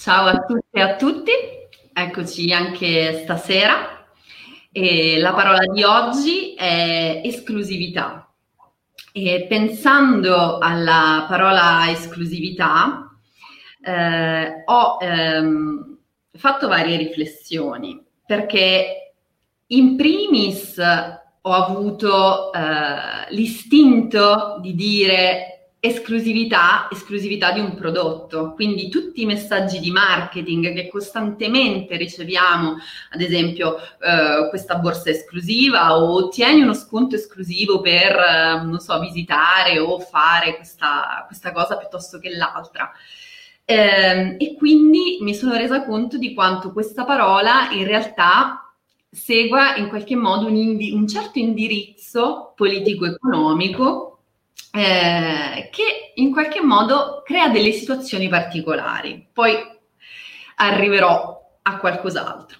Ciao a tutte e a tutti, eccoci anche stasera. E la parola di oggi è esclusività. E pensando alla parola esclusività, eh, ho ehm, fatto varie riflessioni perché in primis ho avuto eh, l'istinto di dire esclusività, esclusività di un prodotto. Quindi tutti i messaggi di marketing che costantemente riceviamo, ad esempio eh, questa borsa esclusiva o tieni uno sconto esclusivo per, eh, non so, visitare o fare questa, questa cosa piuttosto che l'altra. Eh, e quindi mi sono resa conto di quanto questa parola in realtà segua in qualche modo un, indi- un certo indirizzo politico-economico eh, che in qualche modo crea delle situazioni particolari. Poi arriverò a qualcos'altro.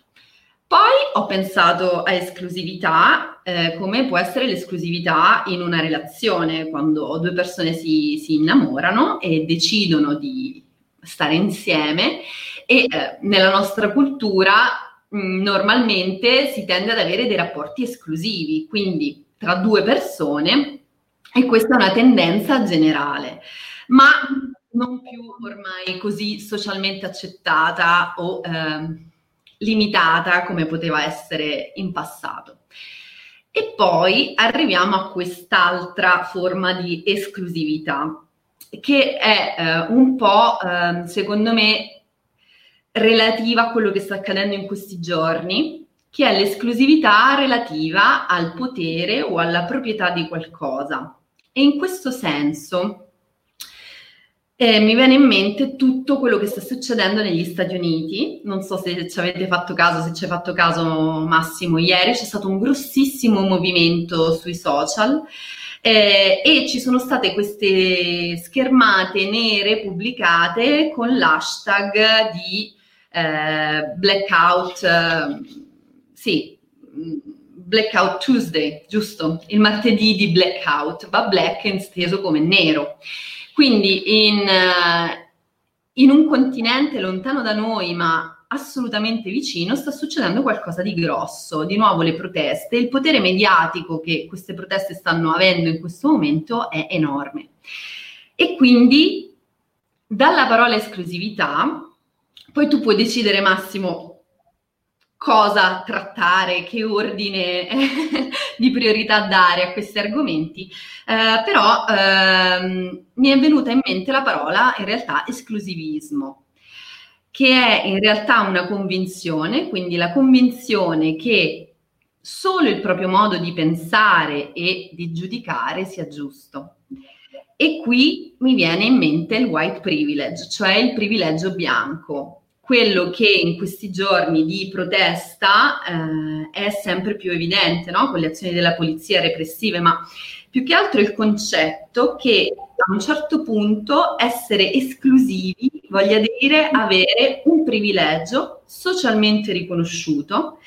Poi ho pensato a esclusività, eh, come può essere l'esclusività in una relazione, quando due persone si, si innamorano e decidono di stare insieme e eh, nella nostra cultura mh, mm, normalmente si tende ad avere dei rapporti esclusivi, quindi tra due persone e questa è una tendenza generale, ma non più ormai così socialmente accettata o eh, limitata come poteva essere in passato. E poi arriviamo a quest'altra forma di esclusività, che è eh, un po', eh, secondo me, relativa a quello che sta accadendo in questi giorni, che è l'esclusività relativa al potere o alla proprietà di qualcosa. E in questo senso eh, mi viene in mente tutto quello che sta succedendo negli Stati Uniti. Non so se ci avete fatto caso, se ci hai fatto caso Massimo, ieri c'è stato un grossissimo movimento sui social. Eh, e ci sono state queste schermate nere pubblicate con l'hashtag di eh, blackout, eh, sì, Blackout Tuesday, giusto? Il martedì di blackout, ma black è inteso come nero. Quindi in, uh, in un continente lontano da noi, ma assolutamente vicino, sta succedendo qualcosa di grosso. Di nuovo le proteste, il potere mediatico che queste proteste stanno avendo in questo momento è enorme. E quindi dalla parola esclusività, poi tu puoi decidere Massimo cosa trattare, che ordine di priorità dare a questi argomenti, eh, però ehm, mi è venuta in mente la parola in realtà esclusivismo, che è in realtà una convinzione, quindi la convinzione che solo il proprio modo di pensare e di giudicare sia giusto. E qui mi viene in mente il white privilege, cioè il privilegio bianco, quello che in questi giorni di protesta eh, è sempre più evidente, no? con le azioni della polizia repressive, ma più che altro il concetto che a un certo punto essere esclusivi voglia dire avere un privilegio socialmente riconosciuto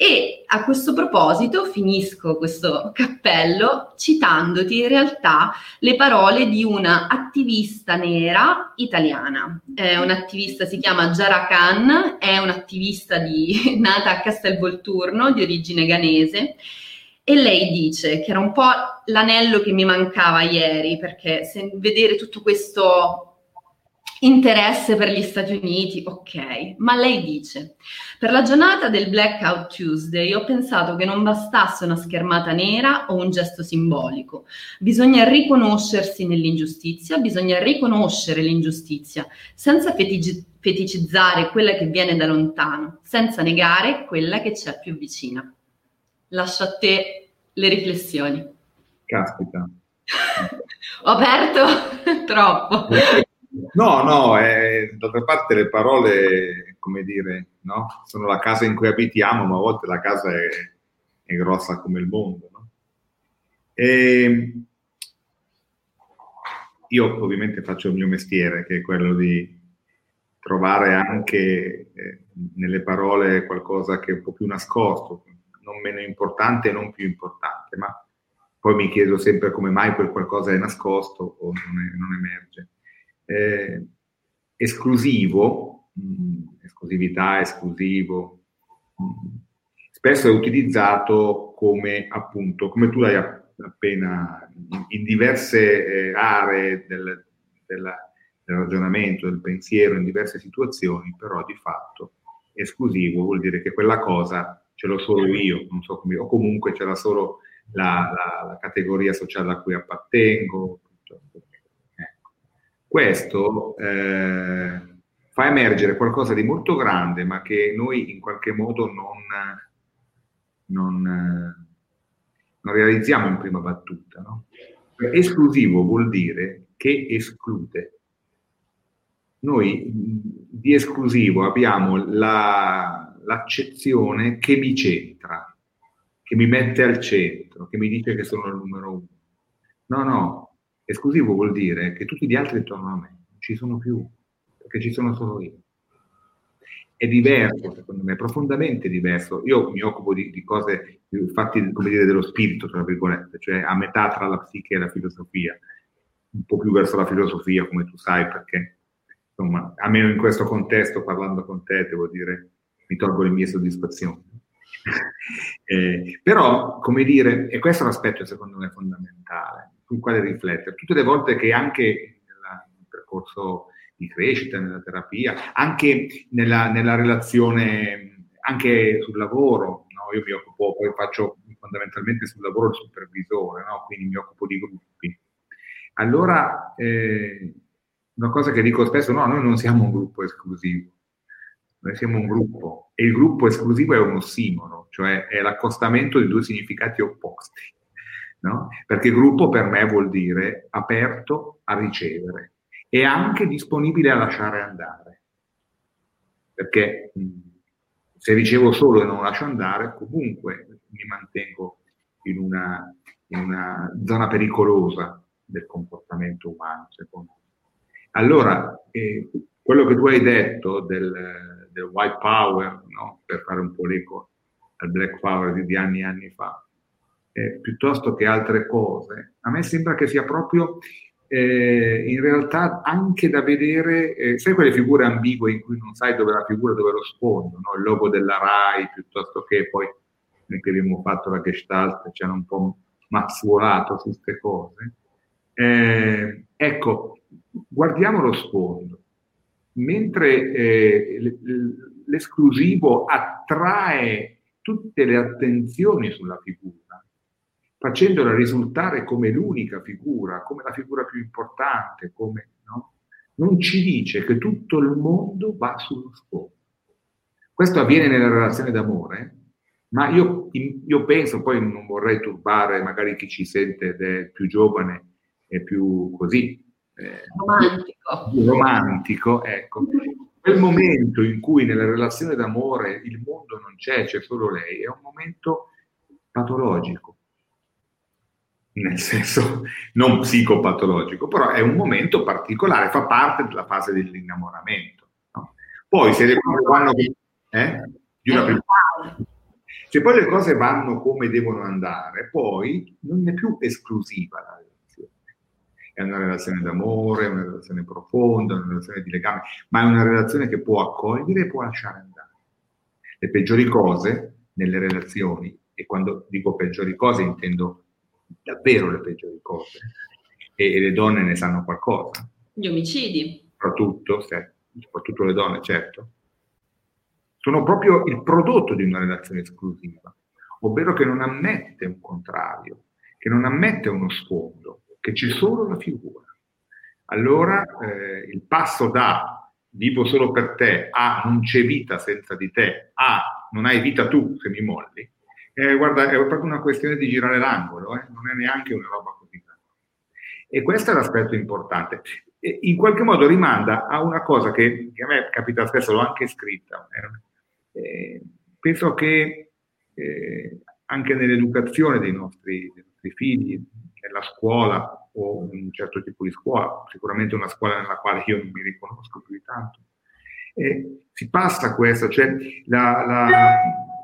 e a questo proposito finisco questo cappello citandoti in realtà le parole di una attivista nera italiana. È un'attivista, si chiama Jara Khan, è un'attivista di, nata a Castelvolturno di origine ghanese e lei dice che era un po' l'anello che mi mancava ieri perché se vedere tutto questo interesse per gli Stati Uniti, ok, ma lei dice, per la giornata del Blackout Tuesday ho pensato che non bastasse una schermata nera o un gesto simbolico, bisogna riconoscersi nell'ingiustizia, bisogna riconoscere l'ingiustizia, senza fetig- feticizzare quella che viene da lontano, senza negare quella che c'è più vicina. Lascio a te le riflessioni. Caspita. ho aperto troppo. No, no, eh, d'altra parte le parole, come dire, no? sono la casa in cui abitiamo, ma a volte la casa è, è grossa come il mondo. No? E io ovviamente faccio il mio mestiere, che è quello di trovare anche eh, nelle parole qualcosa che è un po' più nascosto, non meno importante e non più importante, ma poi mi chiedo sempre come mai quel qualcosa è nascosto o non, è, non emerge eh, esclusivo mm, esclusività, esclusivo, mm, spesso è utilizzato come appunto, come tu l'hai appena, in, diverse eh, aree del, della, del ragionamento, del pensiero, in diverse situazioni, però di fatto esclusivo vuol dire che quella cosa ce l'ho solo io, non so come, o comunque ce l'ha solo la, la, la categoria sociale a cui appartengo. Ecco. Questo eh, fa emergere qualcosa di molto grande, ma che noi in qualche modo non, non, non realizziamo in prima battuta. No? Esclusivo vuol dire che esclude. Noi di esclusivo abbiamo la, l'accezione che mi centra, che mi mette al centro, che mi dice che sono il numero uno. No, no, esclusivo vuol dire che tutti gli altri intorno a me non ci sono più, perché ci sono solo io. È diverso, secondo me, profondamente diverso. Io mi occupo di, di cose, fatti, come dire, dello spirito, tra virgolette, cioè a metà tra la psiche e la filosofia, un po' più verso la filosofia, come tu sai, perché insomma, almeno in questo contesto, parlando con te, devo dire, mi tolgo le mie soddisfazioni. eh, però, come dire, e questo è l'aspetto secondo me fondamentale, sul quale riflettere. Tutte le volte che anche nel percorso di crescita, nella terapia, anche nella, nella relazione, anche sul lavoro, no? io mi occupo, poi faccio fondamentalmente sul lavoro il supervisore, no? quindi mi occupo di gruppi. Allora, eh, una cosa che dico spesso, no, noi non siamo un gruppo esclusivo, noi siamo un gruppo e il gruppo esclusivo è un ossimoro, cioè è l'accostamento di due significati opposti. No? Perché gruppo per me vuol dire aperto a ricevere e anche disponibile a lasciare andare. Perché se ricevo solo e non lascio andare, comunque mi mantengo in una, in una zona pericolosa del comportamento umano, secondo me. Allora, eh, quello che tu hai detto del, del white power, no? per fare un po' l'eco al black power di anni e anni fa, eh, piuttosto che altre cose, a me sembra che sia proprio eh, in realtà anche da vedere, eh, sai quelle figure ambigue in cui non sai dove la figura, dove lo sfondo, no? il logo della RAI, piuttosto che poi noi che abbiamo fatto la gestalt ci hanno un po' mazzuolato su queste cose. Eh, ecco, guardiamo lo sfondo mentre eh, l'esclusivo attrae tutte le attenzioni sulla figura, facendola risultare come l'unica figura, come la figura più importante, come, no? non ci dice che tutto il mondo va sullo sfondo. Questo avviene nella relazione d'amore, ma io, io penso, poi non vorrei turbare magari chi ci sente ed è più giovane e più così, eh, romantico. romantico, ecco. Quel momento in cui nella relazione d'amore il mondo non c'è, c'è solo lei, è un momento patologico. Nel senso non psicopatologico, però è un momento particolare, fa parte della fase dell'innamoramento. No? Poi se le cose vanno eh? se poi le cose vanno come devono andare, poi non è più esclusiva la è una relazione d'amore, è una relazione profonda, una relazione di legame, ma è una relazione che può accogliere e può lasciare andare. Le peggiori cose nelle relazioni, e quando dico peggiori cose intendo davvero le peggiori cose, e, e le donne ne sanno qualcosa. Gli omicidi. Soprattutto, soprattutto le donne, certo. Sono proprio il prodotto di una relazione esclusiva, ovvero che non ammette un contrario, che non ammette uno sfondo, che c'è solo la figura. Allora eh, il passo da vivo solo per te a non c'è vita senza di te a non hai vita tu se mi molli, eh, guarda, è proprio una questione di girare l'angolo, eh? non è neanche una roba così grande. E questo è l'aspetto importante. E in qualche modo rimanda a una cosa che, che a me capita spesso, l'ho anche scritta. Eh, eh penso che eh, anche nell'educazione dei nostri, dei nostri figli, nella scuola o in un certo tipo di scuola, sicuramente una scuola nella quale io non mi riconosco più di tanto. E si passa a questo, cioè la, la,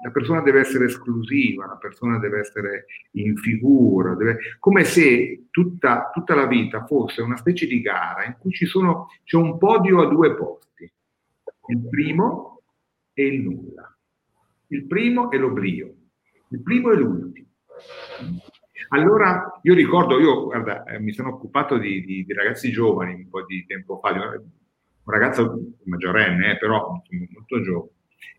la, persona deve essere esclusiva, la persona deve essere in figura, deve, come se tutta, tutta, la vita fosse una specie di gara in cui ci sono, c'è un podio a due posti. il primo e il nulla, il primo è l'oblio, il primo è l'ultimo. Allora, io ricordo, io guarda, eh, mi sono occupato di, di, di, ragazzi giovani un po' di tempo fa, un ragazzo maggiorenne, eh, però molto giovane,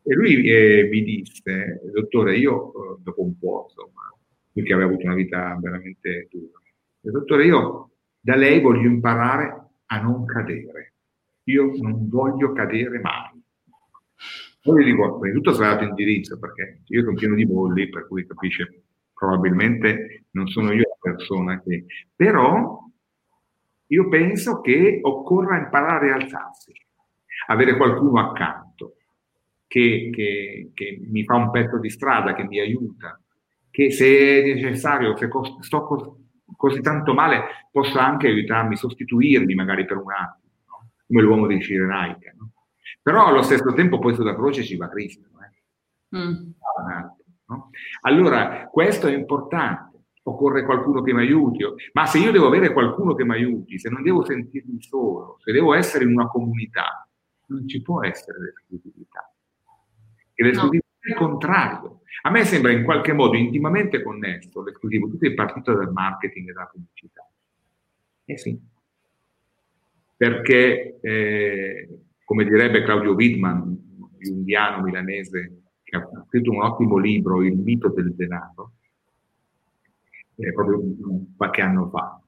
e lui eh, mi disse, dottore, io eh, dopo un po', insomma, che aveva avuto una vita veramente dura, dottore, io da lei voglio imparare a non cadere. Io non voglio cadere mai. Poi gli dico, prima di tutto ho sbagliato indirizzo, perché io sono pieno di bolli, per cui capisce, probabilmente non sono io la persona che... Però io penso che occorra imparare a alzarsi, avere qualcuno accanto che, che, che mi fa un pezzo di strada, che mi aiuta, che se è necessario, se sto così tanto male, possa anche aiutarmi, sostituirmi magari per un attimo, no? come l'uomo di Cirenaica. No? Però allo stesso tempo poi sulla croce ci va Cristo. Eh? Mm. No? Allora, questo è importante. Occorre qualcuno che mi aiuti, ma se io devo avere qualcuno che mi aiuti, se non devo sentirmi solo, se devo essere in una comunità, non ci può essere l'esclusività. E l'esclusività no. è il contrario. A me sembra in qualche modo intimamente connesso l'esclusivo, tutto il partito del marketing e della pubblicità. Eh sì. Perché, eh, come direbbe Claudio Wittmann, indiano milanese, che ha scritto un ottimo libro, Il mito del denaro, eh, proprio qualche anno fa.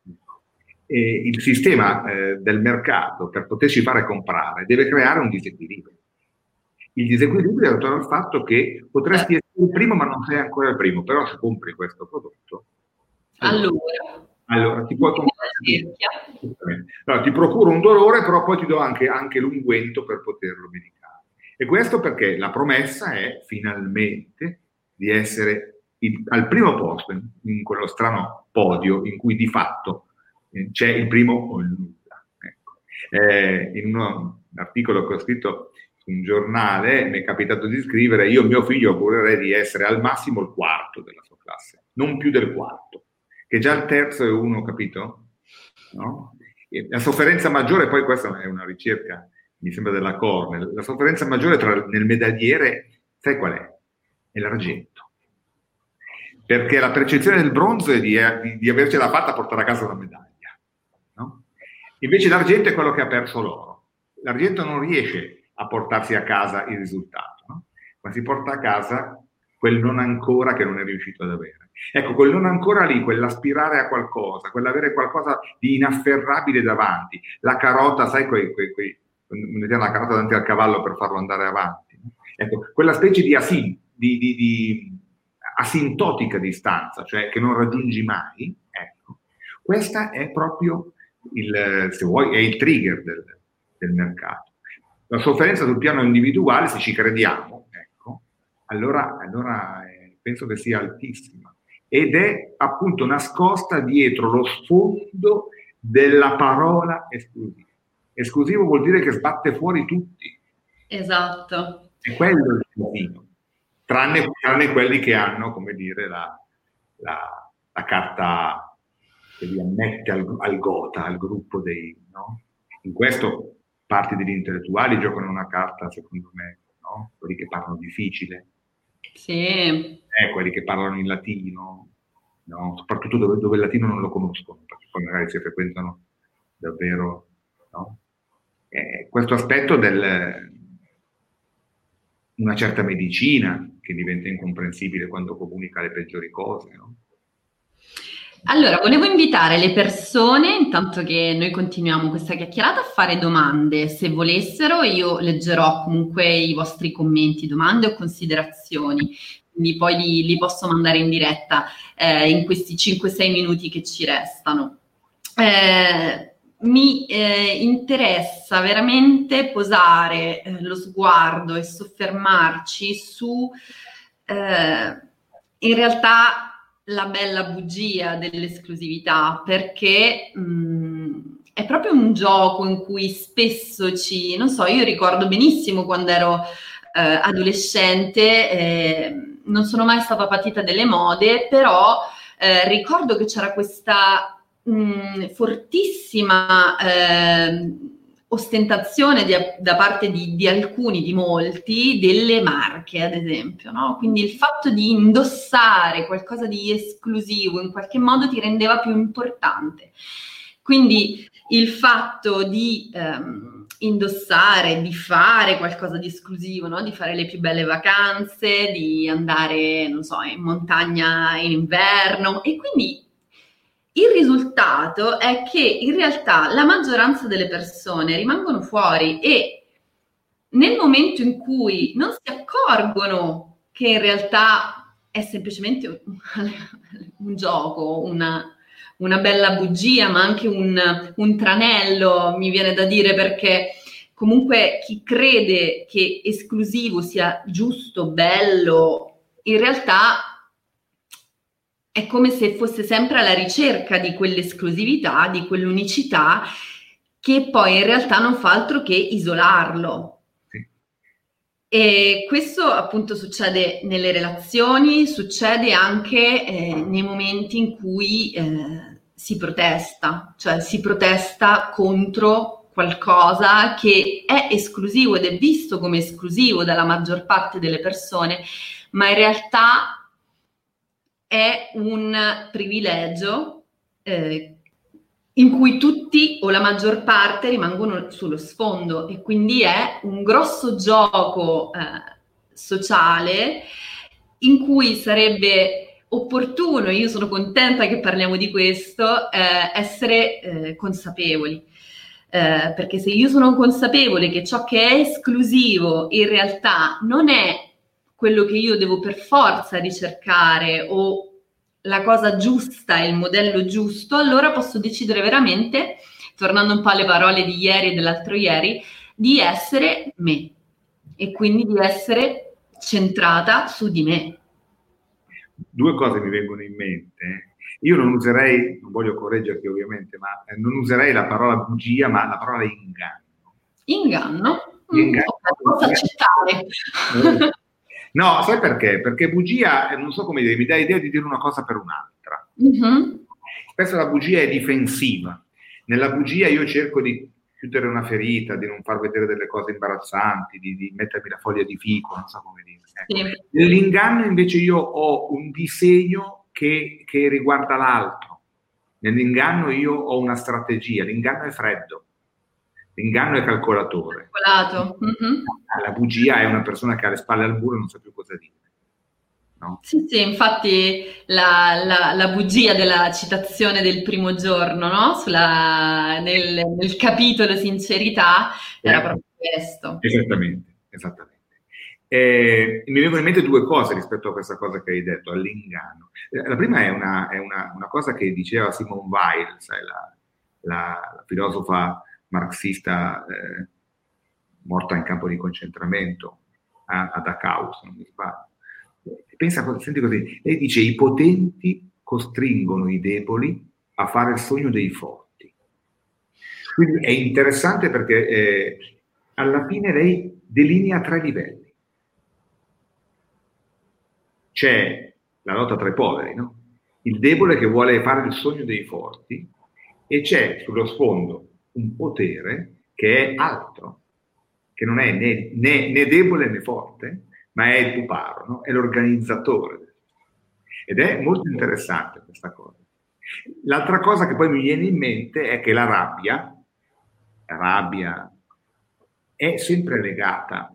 E il sistema eh, del mercato, per poterci fare comprare, deve creare un disequilibrio. Il disequilibrio è dato dal fatto che potresti essere il primo, ma non sei ancora il primo, però se compri questo prodotto, allora, allora ti puoi comprare. Allora, ti procuro un dolore, però poi ti do anche, anche l'unguento per poterlo medicare. E questo perché la promessa è finalmente di essere il, al primo posto in, in, quello strano podio in cui di fatto eh, c'è il primo o il nulla. Ecco. Eh, in un articolo che ho scritto su un giornale mi è capitato di scrivere io mio figlio augurerei di essere al massimo il quarto della sua classe, non più del quarto, che già il terzo è uno, capito? No? La sofferenza maggiore, poi questa è una ricerca mi sembra della Cornell, la sofferenza maggiore tra, nel medagliere, sai qual è? È l'argento. Perché la percezione del bronzo è di, di, di avercela fatta a portare a casa una medaglia. No? Invece l'argento è quello che ha perso l'oro. L'argento non riesce a portarsi a casa il risultato, no? ma si porta a casa quel non ancora che non è riuscito ad avere. Ecco, quel non ancora lì, quell'aspirare a qualcosa, quell'avere qualcosa di inafferrabile davanti, la carota, sai, quei, quei, quei la carota davanti al cavallo per farlo andare avanti. Ecco, quella specie di, asin, di, di, di, asintotica distanza, cioè che non raggiungi mai, ecco, questa è proprio il, se vuoi, è il trigger del, del mercato. La sofferenza sul piano individuale, se ci crediamo, ecco, allora, allora eh, penso che sia altissima ed è appunto nascosta dietro lo sfondo della parola esclusiva. Esclusivo vuol dire che sbatte fuori tutti. Esatto. E quello è il casino. Tranne, tranne, quelli che hanno, come dire, la, la, la carta che li ammette al, al, Gota, al gruppo dei... No? In questo parti degli intellettuali giocano una carta, secondo me, no? quelli che parlano difficile. Sì. Eh, quelli che parlano in latino, no? soprattutto dove, dove, il latino non lo conoscono, perché poi magari si frequentano davvero no? eh, questo aspetto del una certa medicina che diventa incomprensibile quando comunica le peggiori cose. No? Allora, volevo invitare le persone, intanto che noi continuiamo questa chiacchierata, a fare domande. Se volessero, io leggerò comunque i vostri commenti, domande o considerazioni, quindi poi li, li posso mandare in diretta eh, in questi 5-6 minuti che ci restano. Eh, mi eh, interessa veramente posare eh, lo sguardo e soffermarci su eh, in realtà la bella bugia dell'esclusività perché mh, mm, è proprio un gioco in cui spesso ci, non so, io ricordo benissimo quando ero eh, adolescente, eh, non sono mai stata patita delle mode, però eh, ricordo che c'era questa mh, fortissima eh, ostentazione di, da parte di, di, alcuni, di molti, delle marche, ad esempio. No? Quindi il fatto di indossare qualcosa di esclusivo in qualche modo ti rendeva più importante. Quindi il fatto di ehm, indossare, di fare qualcosa di esclusivo, no? di fare le più belle vacanze, di andare, non so, in montagna in inverno e quindi il risultato è che in realtà la maggioranza delle persone rimangono fuori e nel momento in cui non si accorgono che in realtà è semplicemente un, un gioco, una, una, bella bugia, ma anche un, un tranello, mi viene da dire, perché comunque chi crede che esclusivo sia giusto, bello, in realtà è come se fosse sempre alla ricerca di quell'esclusività, di quell'unicità, che poi in realtà non fa altro che isolarlo. E questo appunto succede nelle relazioni, succede anche eh, nei momenti in cui eh, si protesta, cioè si protesta contro qualcosa che è esclusivo ed è visto come esclusivo dalla maggior parte delle persone, ma in realtà è un privilegio eh, in cui tutti o la maggior parte rimangono sullo sfondo e quindi è un grosso gioco eh, sociale in cui sarebbe opportuno, io sono contenta che parliamo di questo, eh, essere eh, consapevoli. Eh, perché se io sono consapevole che ciò che è esclusivo in realtà non è quello che io devo per forza ricercare o la cosa giusta, il modello giusto, allora posso decidere veramente, tornando un po' alle parole di ieri e dell'altro ieri, di essere me e quindi di essere centrata su di me. Due cose mi vengono in mente. Io non userei, non voglio correggerti ovviamente, ma eh, non userei la parola bugia, ma la parola inganno. Inganno? Inganno. Mm, posso accettare. No, sai perché? Perché bugia, non so come dire, mi dà idea di dire una cosa per un'altra. Mm-hmm. Spesso la bugia è difensiva. Nella bugia io cerco di chiudere una ferita, di non far vedere delle cose imbarazzanti, di, di mettermi la foglia di fico, non so come dire. Ecco. Sì. Nell'inganno invece io ho un disegno che, che riguarda l'altro. Nell'inganno io ho una strategia, l'inganno è freddo. L'inganno è calcolatore. Calcolato. Mm-hmm. La bugia è una persona che ha le spalle al muro e non sa più cosa dire. No? Sì, sì, infatti la, la, la, bugia della citazione del primo giorno, no? Sulla, nel, nel, capitolo sincerità, eh, era proprio questo. Esattamente, esattamente. Eh, mi vengono in mente due cose rispetto a questa cosa che hai detto, all'inganno. Eh, la prima è una, è una, una cosa che diceva Simone Weil, sai, la, la filosofa marxista eh, morta in campo di concentramento a, a Dachau, se non mi sbaglio. Pensa, senti così, lei dice i potenti costringono i deboli a fare il sogno dei forti. Quindi è interessante perché eh, alla fine lei delinea tre livelli. C'è la lotta tra i poveri, no? il debole che vuole fare il sogno dei forti e c'è sullo sfondo un potere che è altro, che non è né, né, né debole né forte, ma è il puparo, no? è l'organizzatore. Ed è molto interessante questa cosa. L'altra cosa che poi mi viene in mente è che la rabbia, la rabbia è sempre legata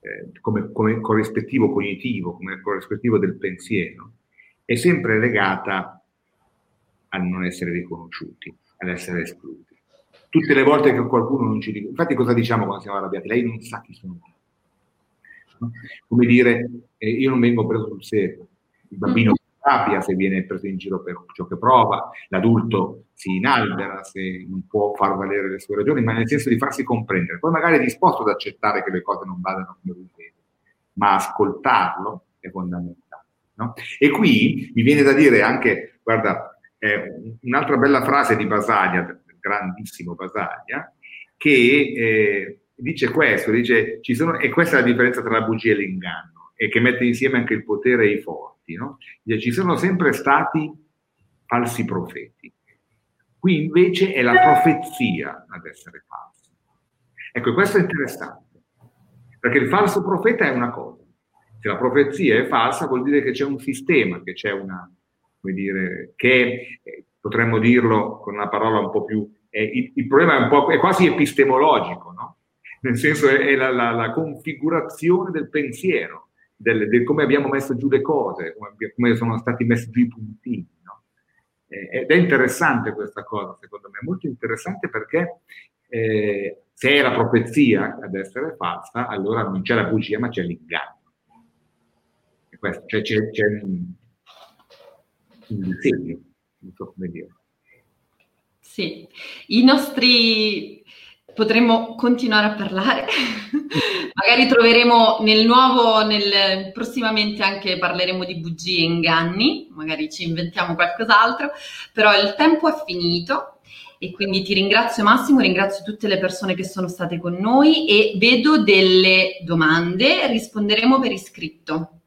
eh, come, come corrispettivo cognitivo, come corrispettivo del pensiero, è sempre legata a non essere riconosciuti, ad essere esclusi tutte le volte che qualcuno non ci dice, infatti cosa diciamo quando siamo arrabbiati? Lei non sa chi sono. No? Come dire, eh, io non vengo preso sul serio, il bambino si arrabbia se viene preso in giro per ciò che prova, l'adulto si inalbera se non può far valere le sue ragioni, ma nel senso di farsi comprendere. Poi magari è disposto ad accettare che le cose non vadano come lui vede, ma ascoltarlo è fondamentale. No? E qui mi viene da dire anche, guarda, eh, un'altra bella frase di Basaglia, grandissimo Basaglia, che eh, dice questo, dice, ci sono, e questa è la differenza tra la bugia e l'inganno, e che mette insieme anche il potere e i forti. No? Dice, ci sono sempre stati falsi profeti. Qui invece è la profezia ad essere falsa. Ecco, questo è interessante, perché il falso profeta è una cosa. Se la profezia è falsa vuol dire che c'è un sistema, che c'è una, come dire, che eh, potremmo dirlo con una parola un po' più... Eh, il, il, problema è, un po', è quasi epistemologico, no? Nel senso è, è la, la, la, configurazione del pensiero, del, del, come abbiamo messo giù le cose, come, come sono stati messi giù i puntini. No? Eh, ed è interessante questa cosa, secondo me, molto interessante perché eh, se è la profezia ad essere falsa, allora non c'è la bugia, ma c'è l'inganno. Questo, cioè c'è, c'è un, un disegno, non so come dire. Sì, i nostri potremmo continuare a parlare. Magari troveremo nel nuovo, nel, prossimamente anche parleremo di bugie e inganni, magari ci inventiamo qualcos'altro, però il tempo è finito e quindi ti ringrazio Massimo, ringrazio tutte le persone che sono state con noi e vedo delle domande, risponderemo per iscritto.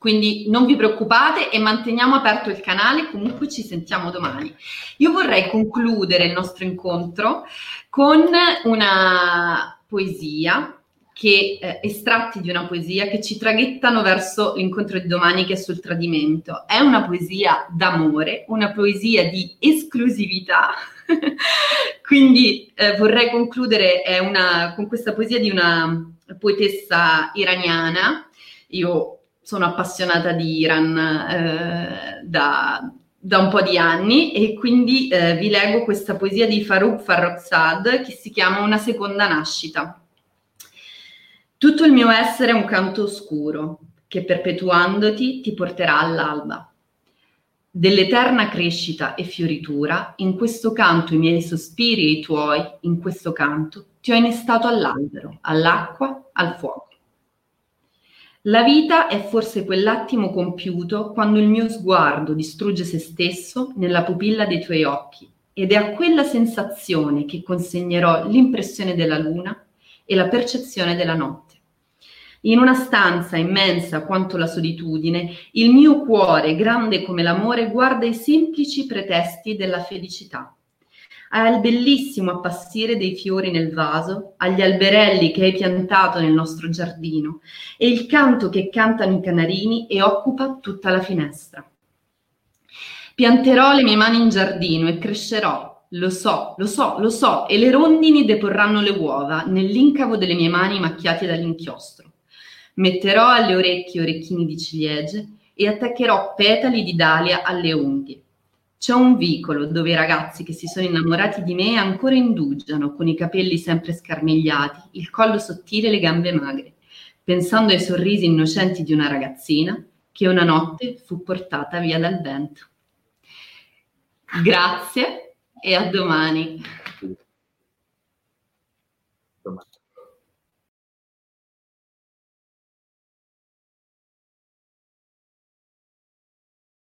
Quindi non vi preoccupate e manteniamo aperto il canale, comunque ci sentiamo domani. Io vorrei concludere il nostro incontro con una poesia che eh, estratti di una poesia che ci traghettano verso l'incontro di domani che è sul tradimento. È una poesia d'amore, una poesia di esclusività. Quindi eh, vorrei concludere una, con questa poesia di una poetessa iraniana. Io sono appassionata di Iran eh, da, da, un po' di anni e quindi eh, vi leggo questa poesia di Farouk Farrokhzad che si chiama Una seconda nascita. Tutto il mio essere è un canto oscuro che perpetuandoti ti porterà all'alba. Dell'eterna crescita e fioritura, in questo canto i miei sospiri e i tuoi, in questo canto, ti ho innestato all'albero, all'acqua, al fuoco. La vita è forse quell'attimo compiuto quando il mio sguardo distrugge se stesso nella pupilla dei tuoi occhi ed è a quella sensazione che consegnerò l'impressione della luna e la percezione della notte. In una stanza immensa quanto la solitudine, il mio cuore, grande come l'amore, guarda i semplici pretesti della felicità al bellissimo appassire dei fiori nel vaso, agli alberelli che hai piantato nel nostro giardino e il canto che cantano i canarini e occupa tutta la finestra. Pianterò le mie mani in giardino e crescerò, lo so, lo so, lo so, e le rondini deporranno le uova nell'incavo delle mie mani macchiate dall'inchiostro. Metterò alle orecchie orecchini di ciliegie e attaccherò petali di dalia alle unghie c'è un vicolo dove i ragazzi che si sono innamorati di me ancora indugiano, con i capelli sempre scarmigliati, il collo sottile e le gambe magre, pensando ai sorrisi innocenti di una ragazzina che una notte fu portata via dal vento. Grazie e a domani.